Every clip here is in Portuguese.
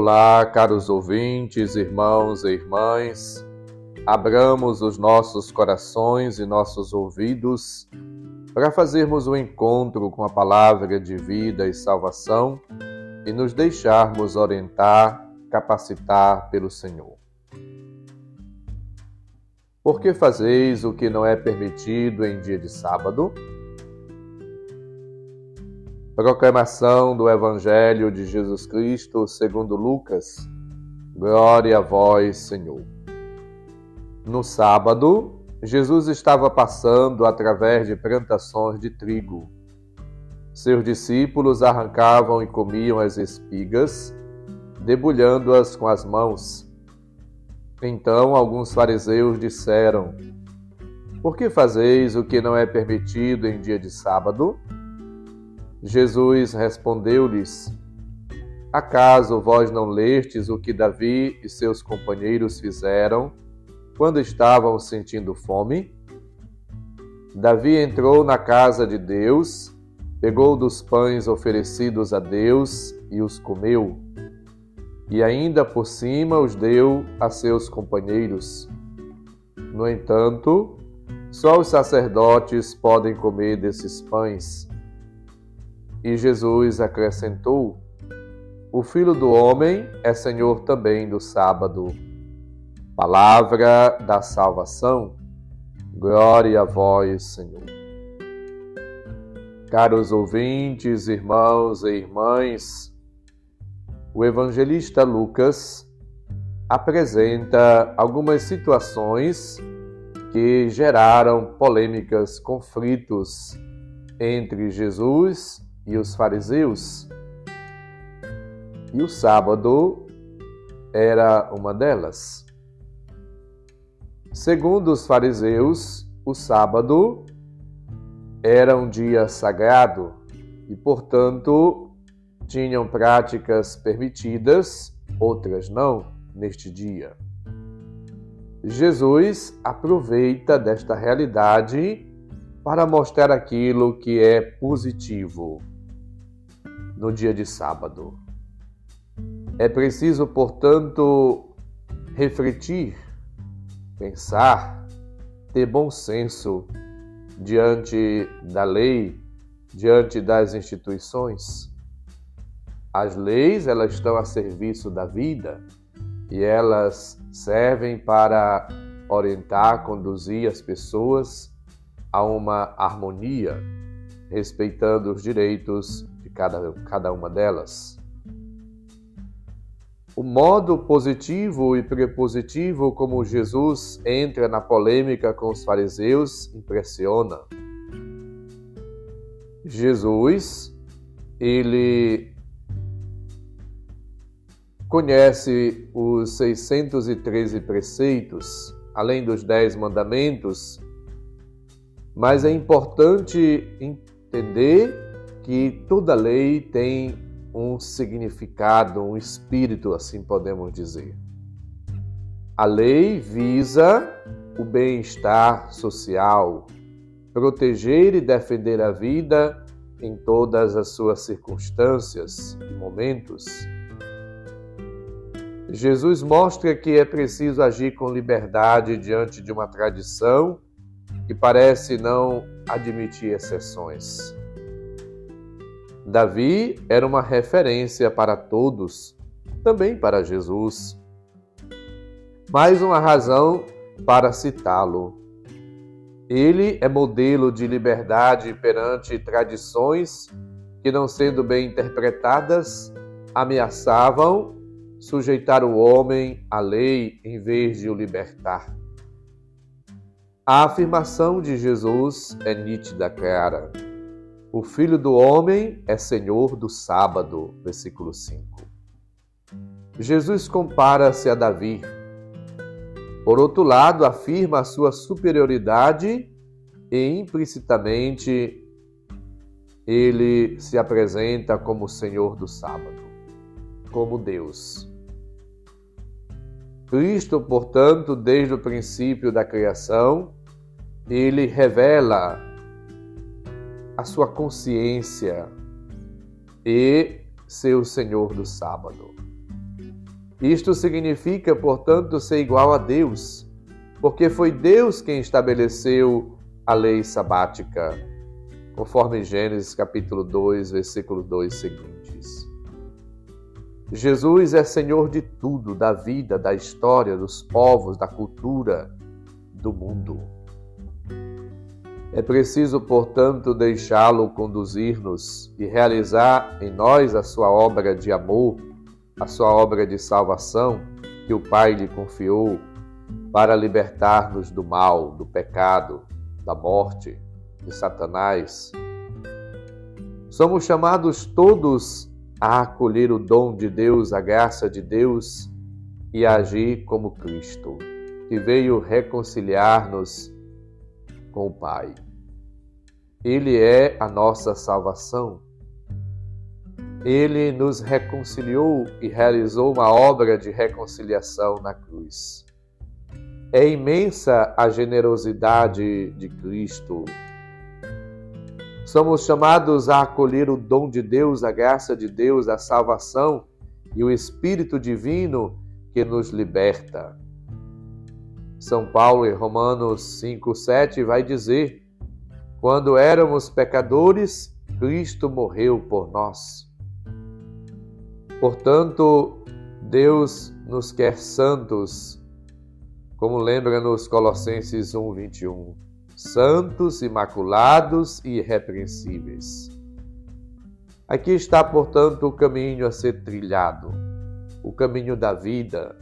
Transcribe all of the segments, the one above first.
Olá, caros ouvintes, irmãos e irmãs. Abramos os nossos corações e nossos ouvidos para fazermos o um encontro com a palavra de vida e salvação e nos deixarmos orientar, capacitar pelo Senhor. Por que fazeis o que não é permitido em dia de sábado? Proclamação do Evangelho de Jesus Cristo segundo Lucas. Glória a vós, Senhor. No sábado, Jesus estava passando através de plantações de trigo. Seus discípulos arrancavam e comiam as espigas, debulhando-as com as mãos. Então alguns fariseus disseram: Por que fazeis o que não é permitido em dia de sábado? Jesus respondeu-lhes: Acaso vós não lestes o que Davi e seus companheiros fizeram quando estavam sentindo fome? Davi entrou na casa de Deus, pegou dos pães oferecidos a Deus e os comeu, e ainda por cima os deu a seus companheiros. No entanto, só os sacerdotes podem comer desses pães. E Jesus acrescentou: O Filho do Homem é Senhor também do sábado. Palavra da salvação. Glória a vós, Senhor. Caros ouvintes, irmãos e irmãs, o evangelista Lucas apresenta algumas situações que geraram polêmicas, conflitos entre Jesus e os fariseus. E o sábado era uma delas. Segundo os fariseus, o sábado era um dia sagrado e, portanto, tinham práticas permitidas, outras não, neste dia. Jesus aproveita desta realidade para mostrar aquilo que é positivo no dia de sábado. É preciso, portanto, refletir, pensar, ter bom senso diante da lei, diante das instituições. As leis, elas estão a serviço da vida e elas servem para orientar, conduzir as pessoas a uma harmonia, respeitando os direitos cada, cada uma delas. O modo positivo e prepositivo como Jesus entra na polêmica com os fariseus impressiona. Jesus, ele conhece os 613 preceitos, além dos 10 mandamentos, mas é importante entender que toda lei tem um significado, um espírito, assim podemos dizer. A lei visa o bem-estar social, proteger e defender a vida em todas as suas circunstâncias e momentos. Jesus mostra que é preciso agir com liberdade diante de uma tradição que parece não admitir exceções. Davi era uma referência para todos, também para Jesus. Mais uma razão para citá-lo. Ele é modelo de liberdade perante tradições que, não sendo bem interpretadas, ameaçavam sujeitar o homem à lei em vez de o libertar. A afirmação de Jesus é nítida, clara. O Filho do Homem é Senhor do sábado. Versículo 5. Jesus compara-se a Davi. Por outro lado, afirma a sua superioridade e implicitamente ele se apresenta como Senhor do sábado, como Deus. Cristo, portanto, desde o princípio da criação, ele revela a sua consciência e ser o Senhor do sábado. Isto significa, portanto, ser igual a Deus, porque foi Deus quem estabeleceu a lei sabática, conforme Gênesis capítulo 2, versículo 2 seguintes. Jesus é Senhor de tudo, da vida, da história, dos povos, da cultura, do mundo. É preciso, portanto, deixá-lo conduzir-nos e realizar em nós a sua obra de amor, a sua obra de salvação que o Pai lhe confiou para libertar-nos do mal, do pecado, da morte, de Satanás. Somos chamados todos a acolher o dom de Deus, a graça de Deus e a agir como Cristo, que veio reconciliar-nos com o Pai. Ele é a nossa salvação. Ele nos reconciliou e realizou uma obra de reconciliação na cruz. É imensa a generosidade de Cristo. Somos chamados a acolher o dom de Deus, a graça de Deus, a salvação e o Espírito Divino que nos liberta. São Paulo, em Romanos 5,7, vai dizer: Quando éramos pecadores, Cristo morreu por nós. Portanto, Deus nos quer santos, como lembra nos Colossenses 1:21, santos, imaculados e irrepreensíveis. Aqui está, portanto, o caminho a ser trilhado, o caminho da vida,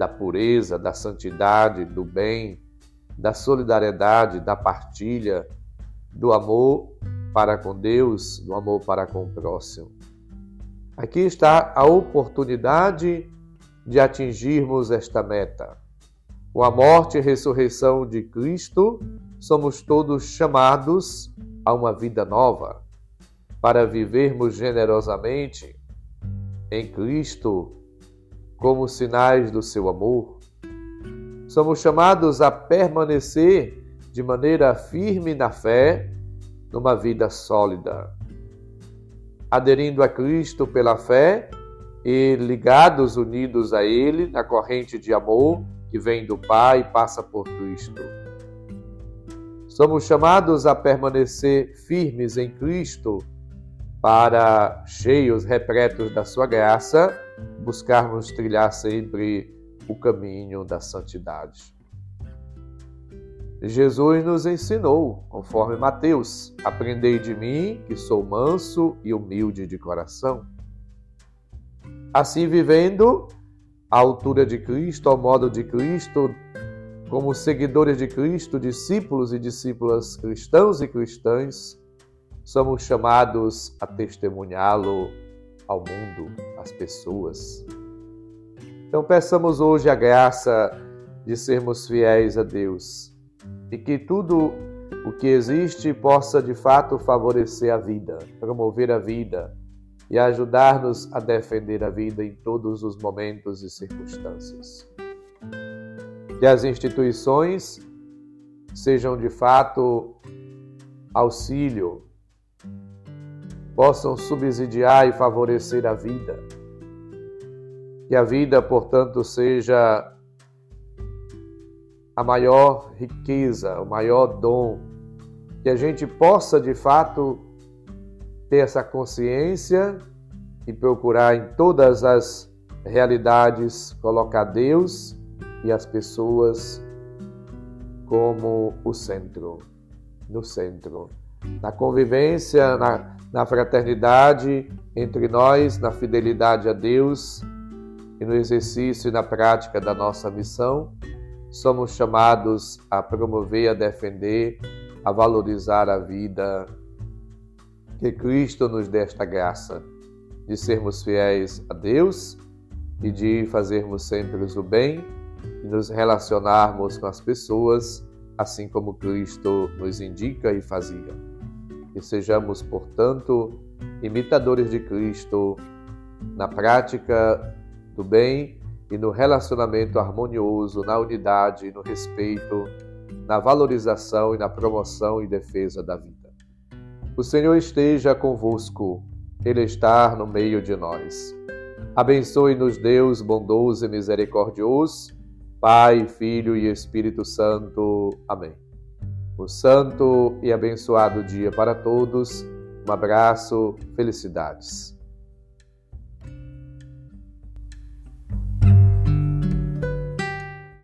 da pureza, da santidade, do bem, da solidariedade, da partilha, do amor para com Deus, do amor para com o próximo. Aqui está a oportunidade de atingirmos esta meta. Com a morte e ressurreição de Cristo, somos todos chamados a uma vida nova, para vivermos generosamente em Cristo como sinais do seu amor. Somos chamados a permanecer de maneira firme na fé, numa vida sólida, aderindo a Cristo pela fé e ligados, unidos a Ele na corrente de amor que vem do Pai e passa por Cristo. Somos chamados a permanecer firmes em Cristo para, cheios, repletos da Sua graça, buscarmos trilhar sempre o caminho da santidade. Jesus nos ensinou, conforme Mateus: Aprendei de mim, que sou manso e humilde de coração. Assim, vivendo à altura de Cristo, ao modo de Cristo, como seguidores de Cristo, discípulos e discípulas cristãos e cristãs, somos chamados a testemunhá-lo ao mundo, às pessoas. Então, peçamos hoje a graça de sermos fiéis a Deus e que tudo o que existe possa de fato favorecer a vida, promover a vida e ajudar-nos a defender a vida em todos os momentos e circunstâncias. Que as instituições sejam de fato auxílio possam subsidiar e favorecer a vida. Que a vida, portanto, seja a maior riqueza, o maior dom, que a gente possa de fato ter essa consciência e procurar em todas as realidades colocar Deus e as pessoas como o centro, no centro, na convivência, na, na fraternidade entre nós, na fidelidade a Deus e no exercício e na prática da nossa missão, somos chamados a promover, a defender, a valorizar a vida. Que Cristo nos dê esta graça de sermos fiéis a Deus e de fazermos sempre o bem e nos relacionarmos com as pessoas assim como Cristo nos indica e fazia que sejamos, portanto, imitadores de Cristo na prática do bem e no relacionamento harmonioso, na unidade, no respeito, na valorização e na promoção e defesa da vida. O Senhor esteja convosco, Ele está no meio de nós. Abençoe-nos, Deus bondoso e misericordioso, Pai, Filho e Espírito Santo. Amém. Um santo e abençoado dia para todos. Um abraço, felicidades.